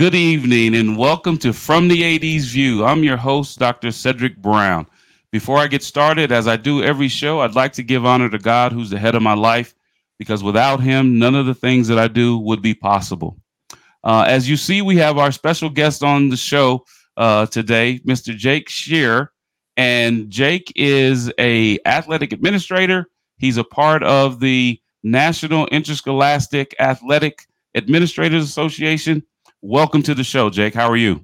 good evening, and welcome to From the AD's View. I'm your host, Dr. Cedric Brown. Before I get started, as I do every show, I'd like to give honor to God, who's the head of my life, because without Him, none of the things that I do would be possible. Uh, as you see, we have our special guest on the show uh, today, Mr. Jake Scherrer, and Jake is a athletic administrator. He's a part of the National Interscholastic Athletic Administrators Association. Welcome to the show, Jake. How are you?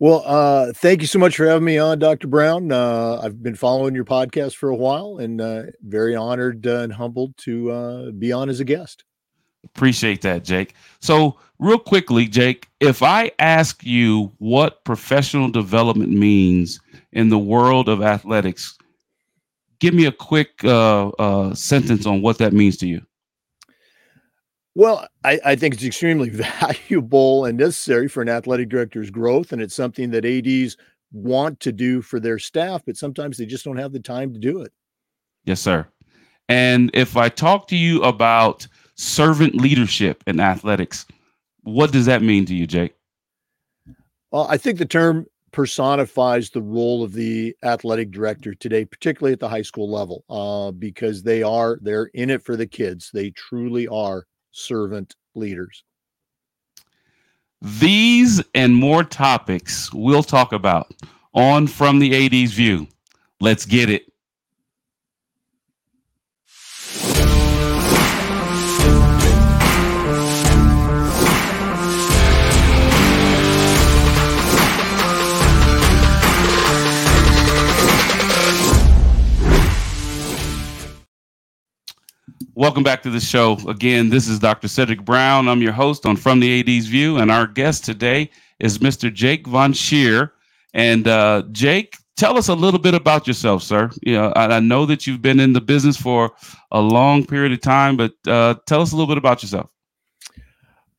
Well, uh, thank you so much for having me on, Dr. Brown. Uh, I've been following your podcast for a while and uh, very honored uh, and humbled to uh, be on as a guest. Appreciate that, Jake. So, real quickly, Jake, if I ask you what professional development means in the world of athletics, give me a quick uh, uh, sentence on what that means to you. Well, I, I, think it's extremely valuable and necessary for an athletic director's growth, and it's something that ads want to do for their staff, but sometimes they just don't have the time to do it. Yes, sir. And if I talk to you about servant leadership in athletics. What does that mean to you, Jake? Well, I think the term personifies the role of the athletic director today, particularly at the high school level, uh, because they are they're in it for the kids. They truly are servant leaders. These and more topics we'll talk about on From the AD's View. Let's get it. Welcome back to the show. Again, this is Dr. Cedric Brown. I'm your host on From the AD's View, and our guest today is Mr. Jake Von Scherrer. And uh, Jake, tell us a little bit about yourself, sir. You know, I, I, know that you've been in the business for a long period of time, but uh, tell us a little bit about yourself.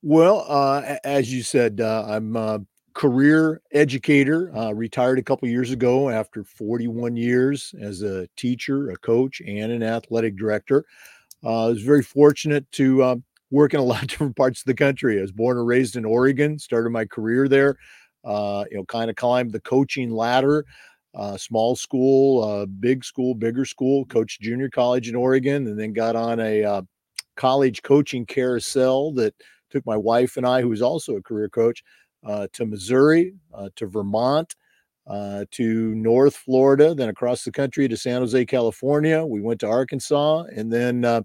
Well, uh, as you said, uh, I'm a career educator. Retired a couple years ago after 41 years as a teacher, a coach, and an athletic director. Uh, I was very fortunate to uh, work in a lot of different parts of the country. I was born and raised in Oregon, started my career there. Uh, you know, kind of climbed the coaching ladder. Uh, small school, uh, big school, bigger school. Coached junior college in Oregon, and then got on a uh, college coaching carousel that took my wife and I, who was also a career coach, to Missouri, to Vermont, uh, to North Florida, then across the country to San Jose, California. We went to Arkansas, and then uh,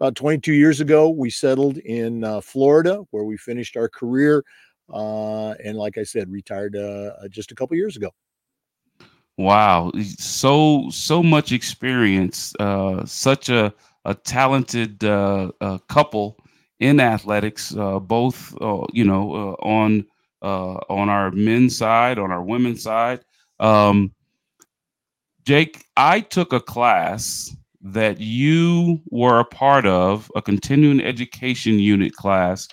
about 22 years ago, we settled in uh, Florida, where we finished our career. Uh, and like I said, retired uh, just a couple years ago. Wow, so so much experience, such a a talented couple in athletics, both you know on uh, on our men's side, on our women's side. Um, Jake, I took a class that you were a part of, a continuing education unit class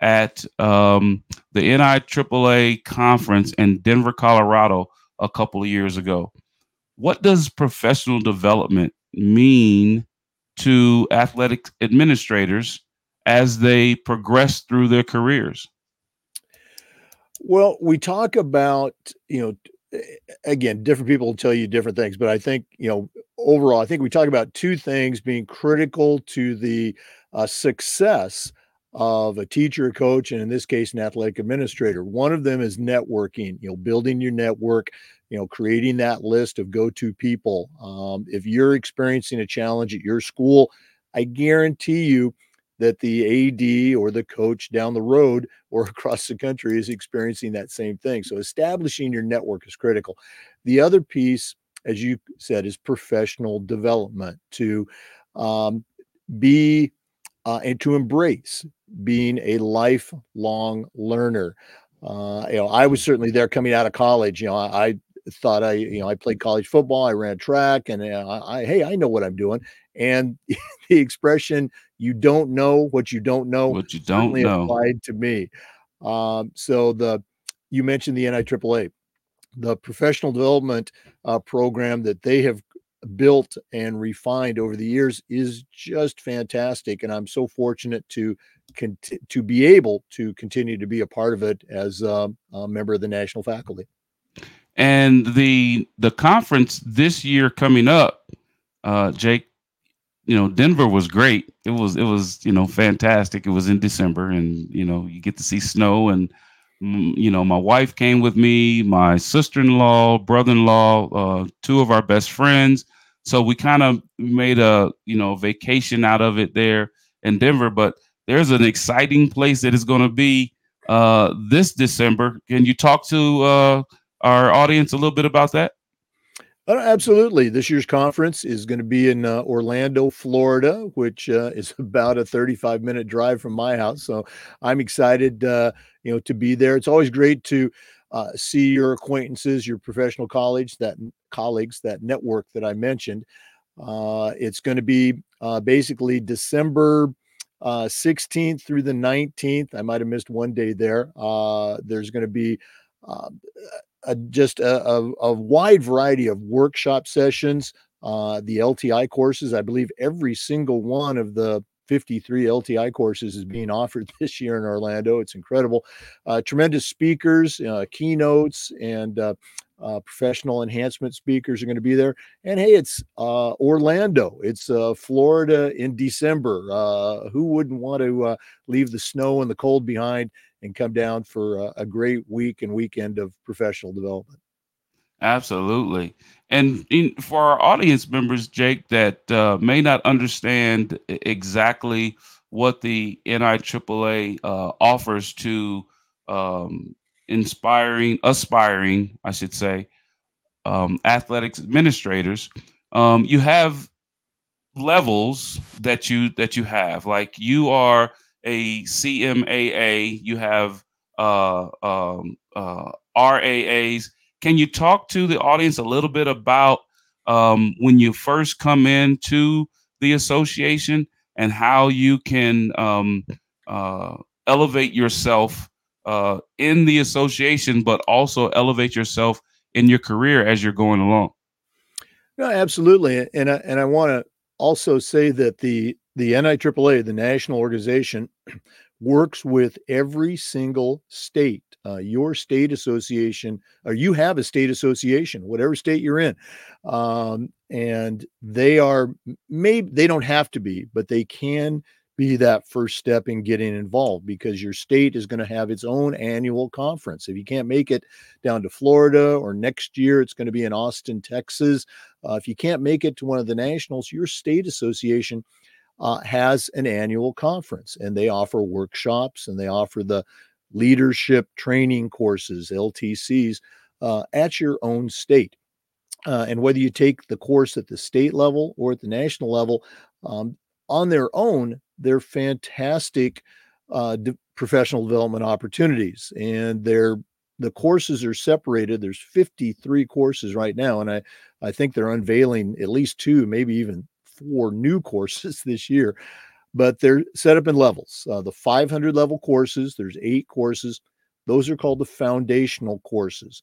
at um, the NIAAA conference in Denver, Colorado, a couple of years ago. What does professional development mean to athletic administrators as they progress through their careers? Well, we talk about, you know, again, different people will tell you different things, but I think, you know, overall, I think we talk about two things being critical to the uh, success of a teacher, a coach, and in this case, an athletic administrator. One of them is networking, you know, building your network, you know, creating that list of go to people. Um, if you're experiencing a challenge at your school, I guarantee you, that the AD or the coach down the road or across the country is experiencing that same thing. So establishing your network is critical. The other piece, as you said, is professional development to um, be uh, and to embrace being a lifelong learner. Uh, you know, I was certainly there coming out of college. You know, I, thought I, you know, I played college football, I ran track, and uh, I, hey, I know what I'm doing. And the expression "you don't know what you don't know" what you don't know applied to me. Um, so the you mentioned the NIAAA, the professional development uh, program that they have built and refined over the years is just fantastic, and I'm so fortunate to cont- to be able to continue to be a part of it as a member of the national faculty. And the the conference this year coming up, uh, Jake, you know, Denver was great. It was it was you know fantastic. It was in December, and you know you get to see snow, and you know my wife came with me, my sister in law, brother in law, uh, two of our best friends. So we kind of made a you know vacation out of it there in Denver. But there's an exciting place that is going to be uh, this December. Can you talk to uh, our audience a little bit about that? Uh, absolutely. This year's conference is going to be in uh, Orlando, Florida, which uh, is about a 35 minute drive from my house. So I'm excited, uh, you know, to be there. It's always great to uh, see your acquaintances, your professional colleagues, that colleagues, that network that I mentioned. Uh, it's going to be basically December 16th through the 19th. I might have missed one day there. there's going to be a, just a, a, a, wide variety of workshop sessions. Uh, the LTC courses, I believe every single one of the 53 LTC courses is being offered this year in Orlando. It's incredible. Uh, tremendous speakers, uh, keynotes, and uh, uh, professional enhancement speakers are going to be there. And hey, it's uh, Orlando. It's Florida in December. Who wouldn't want to leave the snow and the cold behind and come down for a, a great week and weekend of professional development? Absolutely. And in, for our audience members, Jake, that uh, may not understand exactly what the NIAAA offers to um, inspiring, aspiring, I should say, um, athletics administrators, um, you have levels that you that you have. Like you are a CMAA, you have uh, um, uh, RAAs. Can you talk to the audience a little bit about um, when you first come into the association and how you can um, uh, elevate yourself uh, in the association, but also elevate yourself in your career as you're going along. No, absolutely, and I, and I want to also say that the the NIAAA, the national organization, works with every single state. Uh, your state association, or you have a state association, whatever state you're in, um, and they are maybe they don't have to be, but they can be that first step in getting involved because your state is going to have its own annual conference. If you can't make it down to Florida or next year, it's going to be in Austin, Texas. Uh, if you can't make it to one of the nationals, your state association uh, has an annual conference and they offer workshops and they offer the leadership training courses, LTCs, uh, at your own state. Uh, and whether you take the course at the state level or at the national level, um, on their own, they're fantastic uh, professional development opportunities, and they're the courses are separated. There's 53 courses right now, and I I think they're unveiling at least two, maybe even four new courses this year. But they're set up in levels. Uh, the 500 level courses, there's eight courses. Those are called the foundational courses,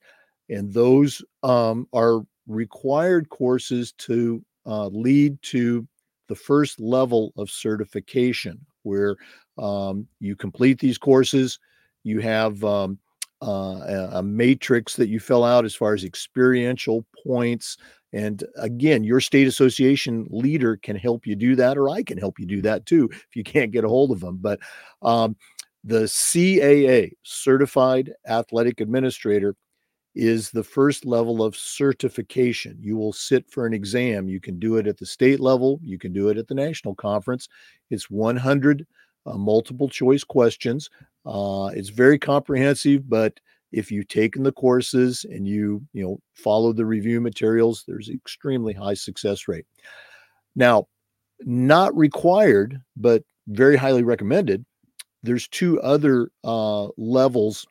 and those um, are required courses to uh, lead to the first level of certification where um, you complete these courses. You have um, uh, a, matrix that you fill out as far as experiential points. And again, your state association leader can help you do that, or I can help you do that too if you can't get a hold of them. But um, the CAA, Certified Athletic Administrator, is the first level of certification. You will sit for an exam. You can do it at the state level, you can do it at the national conference. It's 100 uh, multiple choice questions. Uh, it's very comprehensive, but if you've taken the courses and you you know follow the review materials, there's extremely high success rate. Now, not required, but very highly recommended. There's two other uh, levels.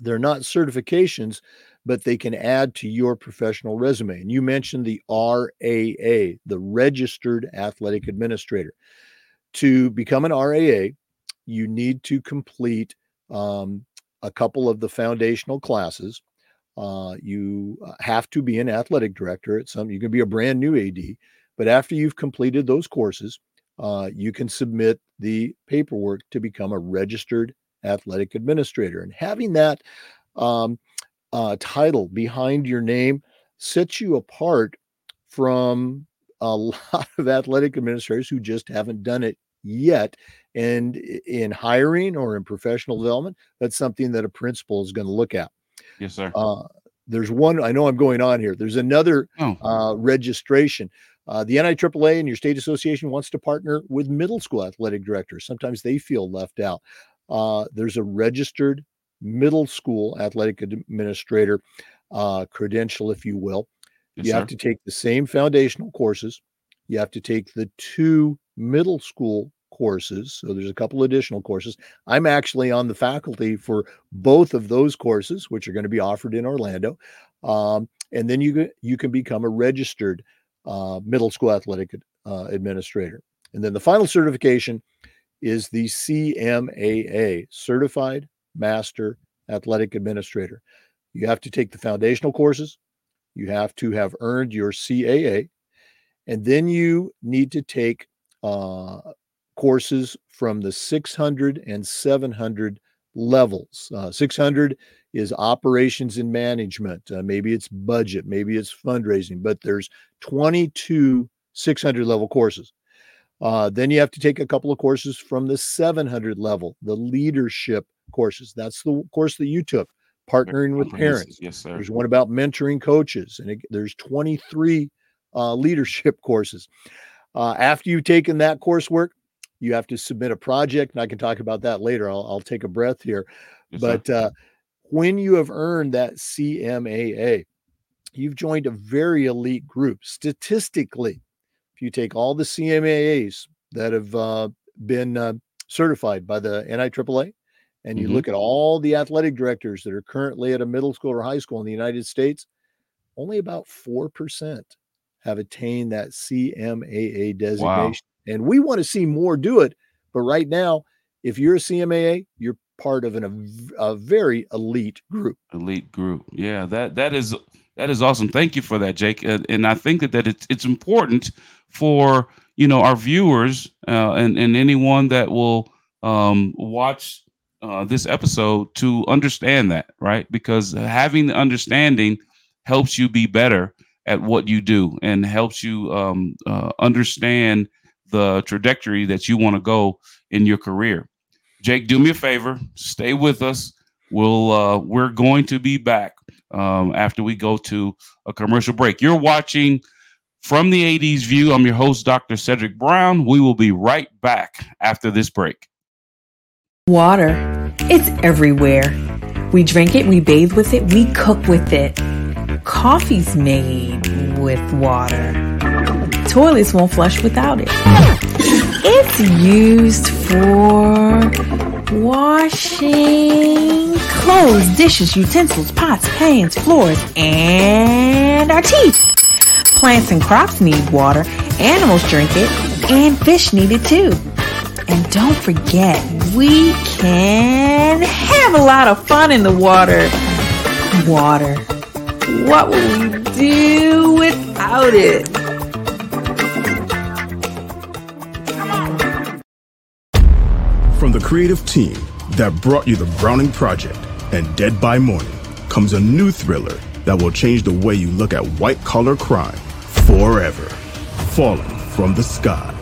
They're not certifications, but they can add to your professional resume. And you mentioned the RAA, the Registered Athletic Administrator. To become an RAA, you need to complete um, a couple of the foundational classes. Uh, you uh, have to be an athletic director at some. You can be a brand new AD, but after you've completed those courses, uh, you can submit the paperwork to become a registered athletic administrator. And having that um, uh, title behind your name sets you apart from a lot of athletic administrators who just haven't done it yet. And in hiring or in professional development, that's something that a principal is going to look at. Yes, sir. Uh, there's one, I know I'm going on here. There's another oh. uh, registration. Uh, the NIAAA and your state association wants to partner with middle school athletic directors. Sometimes they feel left out. Uh, there's a registered middle school athletic administrator uh, credential, if you will. Yes, you sir. have to take the same foundational courses. You have to take the two middle school courses. So there's a couple additional courses. I'm actually on the faculty for both of those courses, which are going to be offered in Orlando. Um, and then you you can become a registered uh, middle school athletic uh, administrator. And then the final certification is the CMAA, Certified Master Athletic Administrator. You have to take the foundational courses. You have to have earned your CAA. And then you need to take uh, courses from the 600 and 700 levels. Uh, 600 is operations and management. Uh, maybe it's budget, maybe it's fundraising, but there's 22 600 level courses. Uh, then you have to take a couple of courses from the 700 level, the leadership courses. That's the course that you took, partnering with parents. Yes, sir. There's one about mentoring coaches, and it, there's 23 uh, leadership courses. Uh, after you've taken that coursework, you have to submit a project, and I can talk about that later. I'll, I'll take a breath here. Yes, but uh, when you have earned that CMAA, you've joined a very elite group. Statistically, if you take all the CMAAs that have uh, been uh, certified by the NIAAA, and you mm-hmm. look at all the athletic directors that are currently at a middle school or high school in the United States, only about 4% have attained that CMAA designation. Wow. And we want to see more do it. But right now, if you're a CMAA, you're part of an, a, a very elite group. Elite group. Yeah, that that is that is awesome. Thank you for that, Jake. Uh, and I think that, that it's, it's important for you know our viewers uh, and and anyone that will um, watch uh, this episode to understand that, right? Because having the understanding helps you be better at what you do and helps you um, uh, understand the trajectory that you want to go in your career. Jake, do me a favor, stay with us. We'll uh, we're going to be back um, after we go to a commercial break. You're watching from the AD's view. I'm your host, Dr. Cedric Brown. We will be right back after this break. Water. It's everywhere. We drink it, we bathe with it, we cook with it. Coffee's made with water. Toilets won't flush without it. It's used for washing clothes, dishes, utensils, pots, pans, floors, and our teeth. Plants and crops need water, animals drink it, and fish need it too. And don't forget, we can have a lot of fun in the water. Water. What would we do without it? From the creative team that brought you the Browning Project and Dead by Morning comes a new thriller that will change the way you look at white collar crime forever. Falling from the Sky.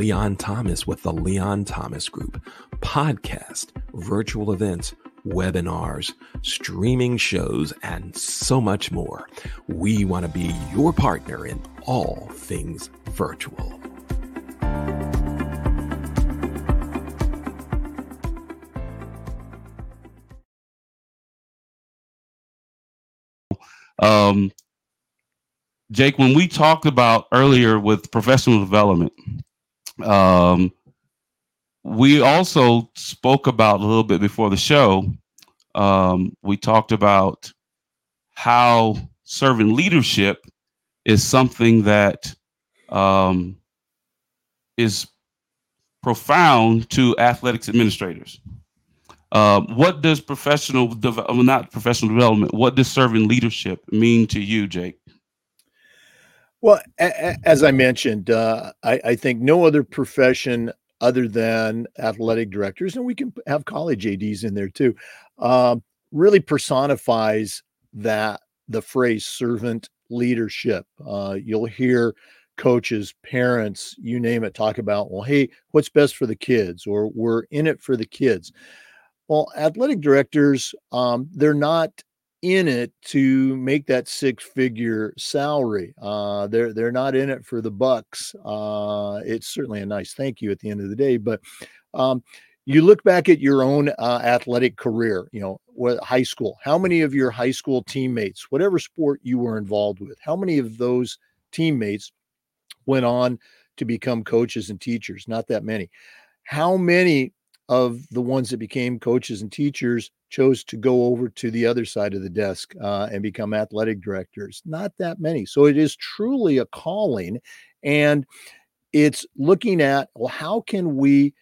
Leon Thomas with the Leon Thomas Group. Podcast, virtual events, webinars, streaming shows, and so much more. We want to be your partner in all things virtual. Um, Jake, when we talked about earlier with professional development, um, we also spoke about a little bit before the show. Um, we talked about how servant leadership is something that um, is profound to athletics administrators. Uh, what does professional, de- well, not professional development, what does servant leadership mean to you, Jake? Well, a- a- as I mentioned, uh, I, I think no other profession other than athletic directors, and we can have college ADs in there too, um, really personifies that the phrase servant leadership. Uh, you'll hear coaches, parents, you name it, talk about, well, hey, what's best for the kids, or we're in it for the kids. Well, athletic directors, um, they're not in it to make that six figure salary. Uh, they're they're not in it for the bucks. Uh, it's certainly a nice thank you at the end of the day, but um, you look back at your own uh, athletic career. You know, what high school? How many of your high school teammates, whatever sport you were involved with, how many of those teammates went on to become coaches and teachers? Not that many. How many of the ones that became coaches and teachers chose to go over to the other side of the desk uh, and become athletic directors. Not that many. So it is truly a calling. And it's looking at, well, how can we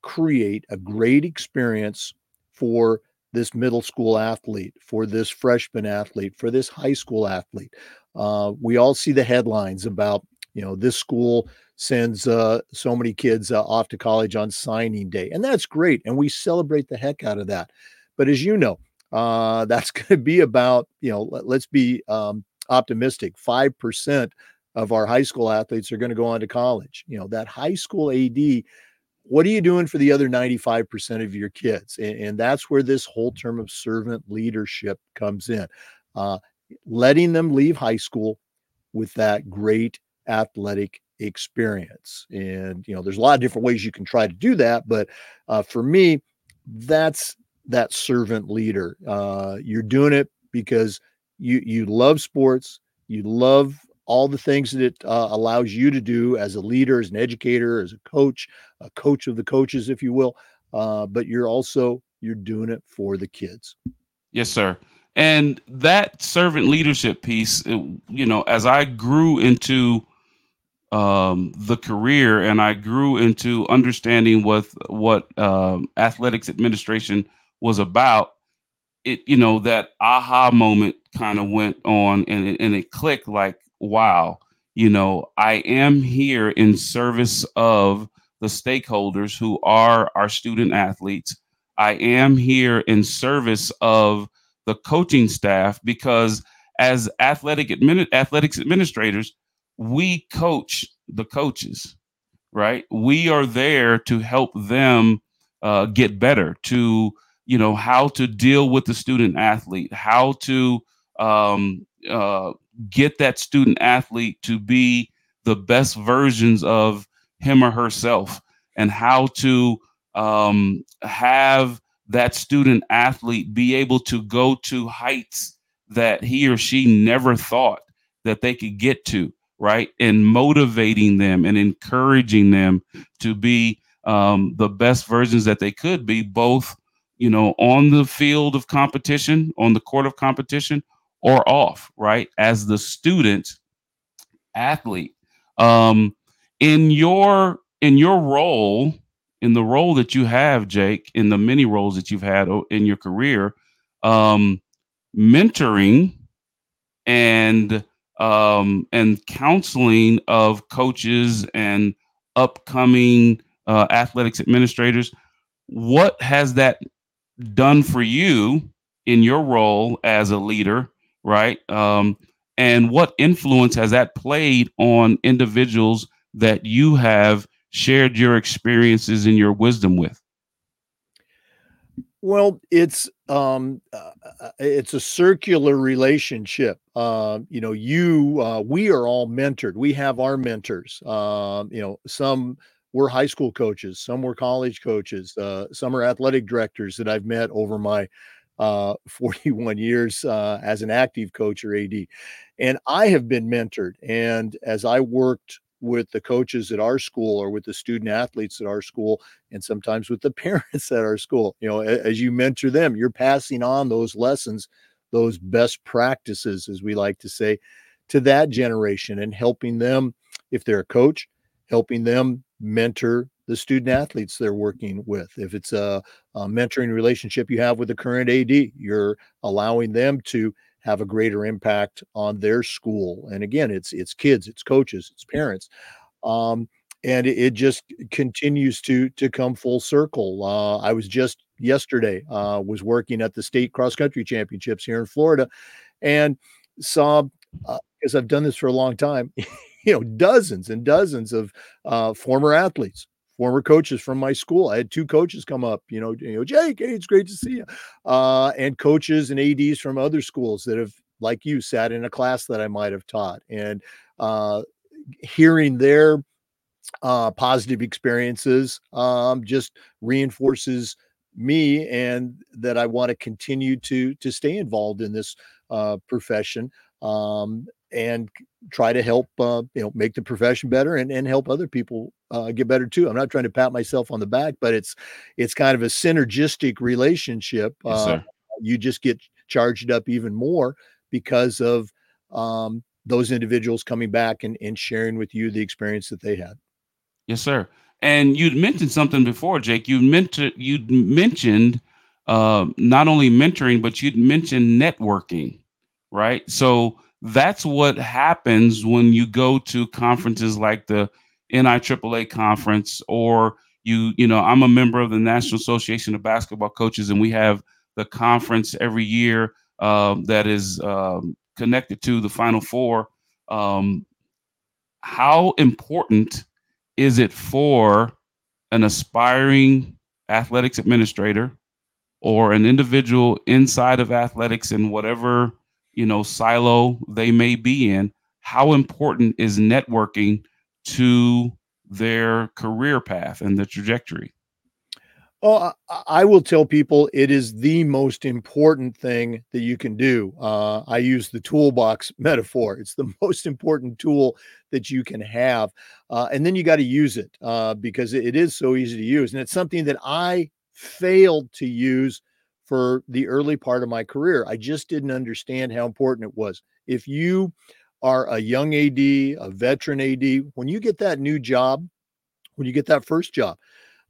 create a great experience for this middle school athlete, for this freshman athlete, for this high school athlete? Uh, we all see the headlines about, you know, this school sends uh, so many kids uh, off to college on signing day. And that's great. And we celebrate the heck out of that. But as you know, uh, that's going to be about, you know, let, us be um, optimistic 5% of our high school athletes are going to go on to college. You know, that high school AD, what are you doing for the other 95% of your kids? And, and that's where this whole term of servant leadership comes in. Uh, letting them leave high school with that great athletic experience. And, you know, there's a lot of different ways you can try to do that. But uh, for me, that's that servant leader. Uh, you're doing it because you, you love sports, you love all the things that it uh, allows you to do as a leader, as an educator, as a coach, a coach of the coaches, if you will. Uh, but you're also you're doing it for the kids. Yes, sir. And that servant leadership piece, you know, as I grew into um, the career and I grew into understanding what what um, athletics administration was about, it you know that aha moment kind of went on and it, and it clicked like wow, you know I am here in service of the stakeholders who are our student athletes. I am here in service of the coaching staff because as athletic admin, athletics administrators we coach the coaches, right? We are there to help them uh, get better, to you know how to deal with the student athlete, how to um, uh, get that student athlete to be the best versions of him or herself, and how to um, have that student athlete be able to go to heights that he or she never thought that they could get to right? And motivating them and encouraging them to be um, the best versions that they could be, both, you know, on the field of competition, on the court of competition, or off, right? As the student athlete. Um, in your in your role, in the role that you have, Jake, in the many roles that you've had in your career, um, mentoring and um, and counseling of coaches and upcoming uh, athletics administrators. What has that done for you in your role as a leader, right? Um, and what influence has that played on individuals that you have shared your experiences and your wisdom with? Well, it's um, uh, uh, it's a circular relationship. Uh, you know, you uh, we are all mentored. We have our mentors. Um, you know, some were high school coaches, some were college coaches, uh, some are athletic directors that I've met over my uh, 41 years uh, as an active coach or AD. And I have been mentored. And as I worked with the coaches at our school or with the student athletes at our school and sometimes with the parents at our school you know as you mentor them you're passing on those lessons those best practices, as we like to say, to that generation and helping them, if they're a coach, helping them mentor the student athletes they're working with. If it's a, a, mentoring relationship you have with the current AD, you're allowing them to have a greater impact on their school. And again, it's it's kids, it's coaches, it's parents. Um, and it, it just continues to to come full circle. Uh, I was just yesterday uh, was working at the state cross country championships here in Florida, and saw because uh, I've done this for a long time, you know, dozens and dozens of uh, former athletes, former coaches from my school. I had two coaches come up, you know, you know, Jake, hey, it's great to see you, uh, and coaches and ads from other schools that have, like you, sat in a class that I might have taught, and uh, hearing their uh, positive experiences um, just reinforces me and that I want to continue to to stay involved in this uh, profession um, and try to help uh, you know make the profession better and, and help other people uh, get better too. I'm not trying to pat myself on the back, but it's it's kind of a synergistic relationship. Yes, uh, you just get charged up even more because of um, those individuals coming back and, and sharing with you the experience that they had. Yes, sir. And you'd mentioned something before, Jake. You mentioned you'd mentioned uh, not only mentoring, but you'd mentioned networking, right? So that's what happens when you go to conferences like the NIAAA conference, or you, you know, I'm a member of the National Association of Basketball Coaches, and we have the conference every year uh, that is um, connected to the Final Four. Um, how important is it for an aspiring athletics administrator or an individual inside of athletics in whatever you know silo they may be in how important is networking to their career path and the trajectory Oh, I will tell people it is the most important thing that you can do. Uh, I use the toolbox metaphor. It's the most important tool that you can have. Uh, and then you got to use it uh, because it is so easy to use. And it's something that I failed to use for the early part of my career. I just didn't understand how important it was. If you are a young AD, a veteran AD, when you get that new job, when you get that first job,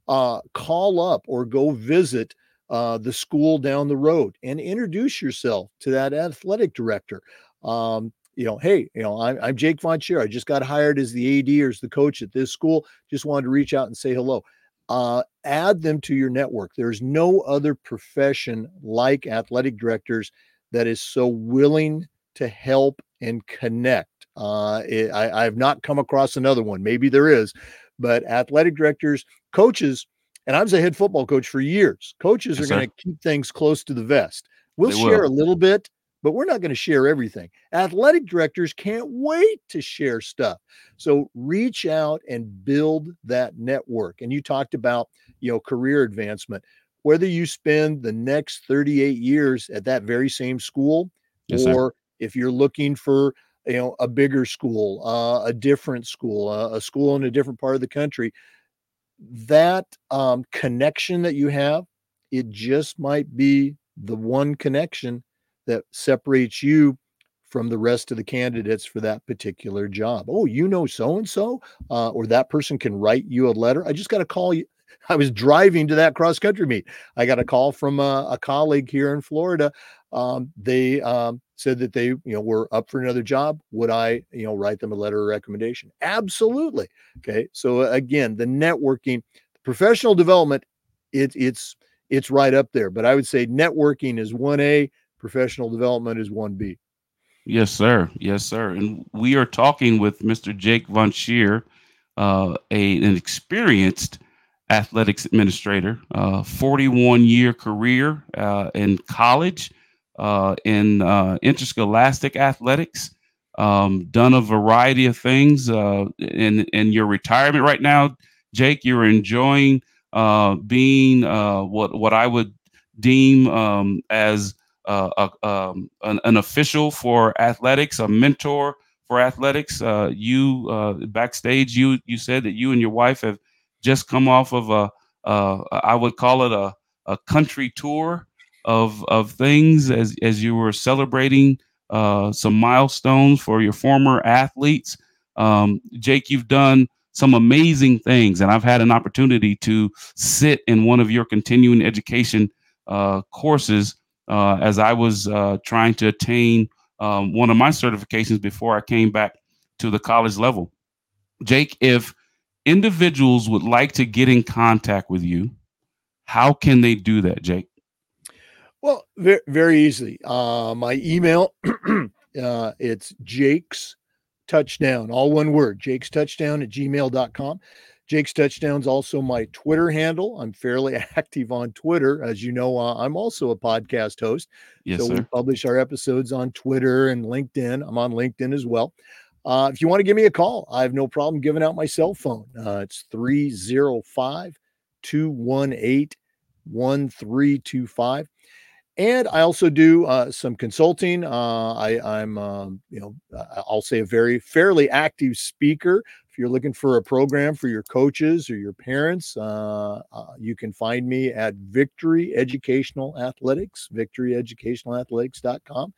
uh, call up or go visit uh, the school down the road and introduce yourself to that athletic director. Um, you know, hey, you know, I'm, I'm Jake Von Scherrer. I just got hired as the AD or as the coach at this school. Just wanted to reach out and say hello. Uh, add them to your network. There's no other profession like athletic directors that is so willing to help and connect. Uh, it, I, I have not come across another one. Maybe there is, but athletic directors, coaches, and I was a head football coach for years. Coaches yes, are going to keep things close to the vest. We'll they share will. a little bit, but we're not going to share everything. Athletic directors can't wait to share stuff. So reach out and build that network. And you talked about, you know, career advancement. Whether you spend the next 38 years at that very same school, yes, or sir. if you're looking for you know a bigger school uh, a different school uh, a school in a different part of the country that um, connection that you have it just might be the one connection that separates you from the rest of the candidates for that particular job oh you know so and so or that person can write you a letter i just got to call you I was driving to that cross country meet. I got a call from a, a colleague here in Florida. Um, they um, said that they, you know, were up for another job. Would I, you know, write them a letter of recommendation? Absolutely. Okay. So again, the networking, professional development, it, it's it's right up there. But I would say networking is one A, professional development is one B. Yes, sir. Yes, sir. And we are talking with Mr. Jake Von Scherrer, uh, a an experienced athletics administrator, uh, 41 year career uh, in college, uh, in uh, interscholastic athletics, um, done a variety of things. Uh, in, in your retirement right now, Jake, you're enjoying uh, being what, what I would deem um, as a, um, an, an, official for athletics, a mentor for athletics. you backstage, you you said that you and your wife have just come off of a, I would call it a, a country tour of of things as as you were celebrating uh, some milestones for your former athletes. Um, Jake, you've done some amazing things, and I've had an opportunity to sit in one of your continuing education uh, courses uh, as I was uh, trying to attain um, one of my certifications before I came back to the college level. Jake, if individuals would like to get in contact with you, how can they do that, Jake? Well, very, very easily. Uh, my email, uh, it's Jake's touchdown, all one word, Jake's touchdown at gmail.com. Jake's touchdowns also my Twitter handle. I'm fairly active on Twitter. As you know, uh, I'm also a podcast host. Yes, so sir. we publish our episodes on Twitter and LinkedIn. I'm on LinkedIn as well. Uh, if you want to give me a call, I have no problem giving out my cell phone. Uh, it's 305 218 1325 and I also do uh, some consulting. Uh, I, am um, you know, I'll say a very fairly active speaker. If you're looking for a program for your coaches or your parents, uh, uh you can find me at Victory Educational Athletics, victoryeducationalathletics.com.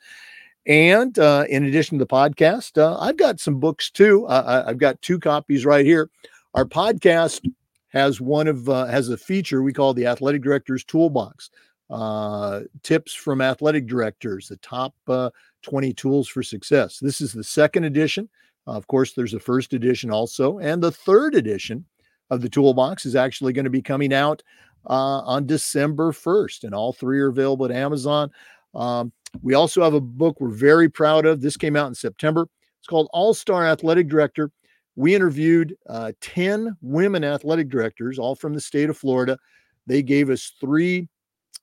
And uh, in addition to the podcast, uh, I've got some books too. I've got two copies right here. Our podcast has one of has a feature we call the Athletic Director's Toolbox uh, tips from athletic directors, the top uh, 20 tools for success. This is the second edition. Of course, there's a first edition also, and the third edition of the toolbox is actually going to be coming out uh, on December 1st, and all three are available at Amazon. Um, we also have a book we're very proud of. This came out in September. It's called All Star Athletic Director. We interviewed uh, 10 women athletic directors, all from the state of Florida. They gave us three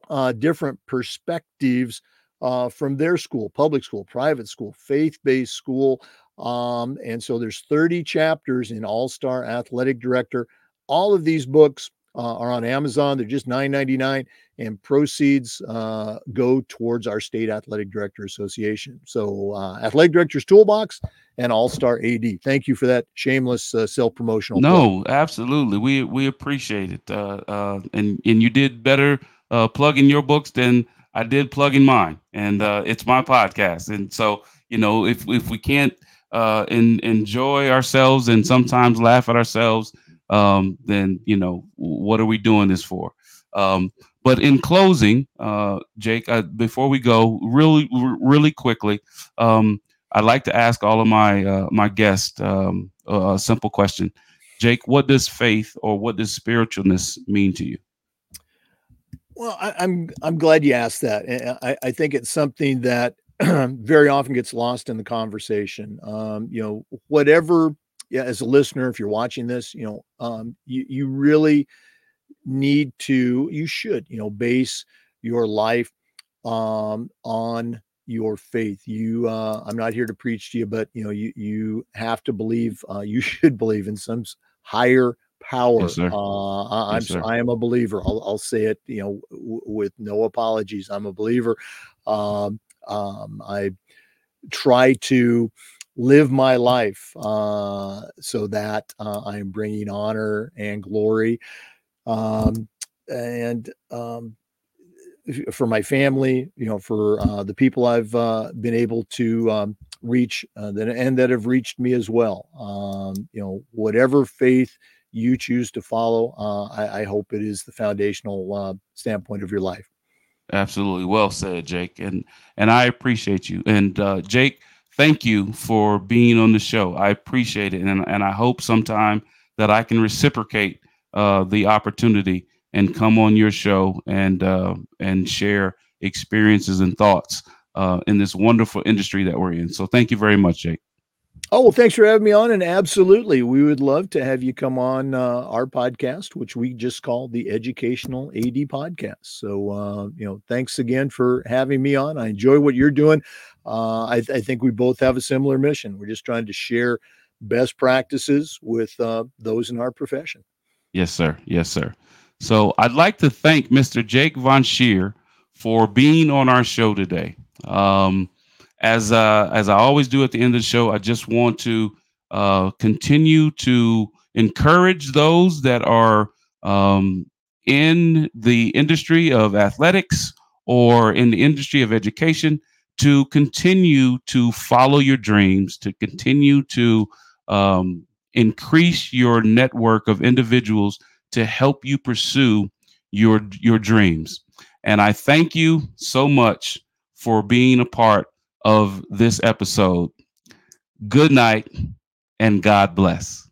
uh, different perspectives uh, from their school, public school, private school, faith-based school. Um, and so there's 30 chapters in All Star Athletic Director. All of these books uh, are on Amazon. They're just $9.99, and proceeds uh, go towards our State Athletic Director Association. So, uh, Athletic Director's Toolbox and All Star AD. Thank you for that shameless uh, self promotional. No, absolutely. We we appreciate it, uh, uh, and and you did better plugging your books than I did plug in mine, and uh, it's my podcast. And so, you know, if if we can't uh, in, enjoy ourselves and sometimes laugh at ourselves, um, then you know, what are we doing this for? Um, but in closing, uh, Jake, uh, before we go, really, really quickly, um, I'd like to ask all of my uh, my guests um, a simple question. Jake, what does faith or what does spiritualness mean to you? Well, I, am I'm, I'm glad you asked that. I, I think it's something that very often gets lost in the conversation. Um, you know, whatever. Yeah, as a listener, if you're watching this, you know, um, you you really need to, you should, you know, base your life um, on your faith. You, uh, I'm not here to preach to you, but you know, you you have to believe. Uh, you should believe in some higher power. Yes, uh, I, am I am a believer. I'll, I'll say it, you know, w- with no apologies. I'm a believer. Um, um, I try to live my life uh, so that uh, I am bringing honor and glory, um, and um, for my family, you know, for uh, the people I've uh, been able to um, reach, uh, that and that have reached me as well. Um, you know, whatever faith you choose to follow. Uh, I, I, hope it is the foundational uh, standpoint of your life. Absolutely, well said, Jake, and and I appreciate you. And uh, Jake, thank you for being on the show. I appreciate it, and and I hope sometime that I can reciprocate uh, the opportunity and come on your show and uh, and share experiences and thoughts uh, in this wonderful industry that we're in. So thank you very much, Jake. Oh, well, thanks for having me on. And absolutely, we would love to have you come on uh, our podcast, which we just call the Educational AD Podcast. So, uh, you know, thanks again for having me on. I enjoy what you're doing. Uh, I, I, think we both have a similar mission. We're just trying to share best practices with uh, those in our profession. Yes, sir. Yes, sir. So, I'd like to thank Mr. Jake Von Scherrer for being on our show today. Um, as uh, as I always do at the end of the show, I just want to uh, continue to encourage those that are um, in the industry of athletics or in the industry of education to continue to follow your dreams, to continue to um, increase your network of individuals to help you pursue your your dreams. And I thank you so much for being a part of this episode. Good night and God bless.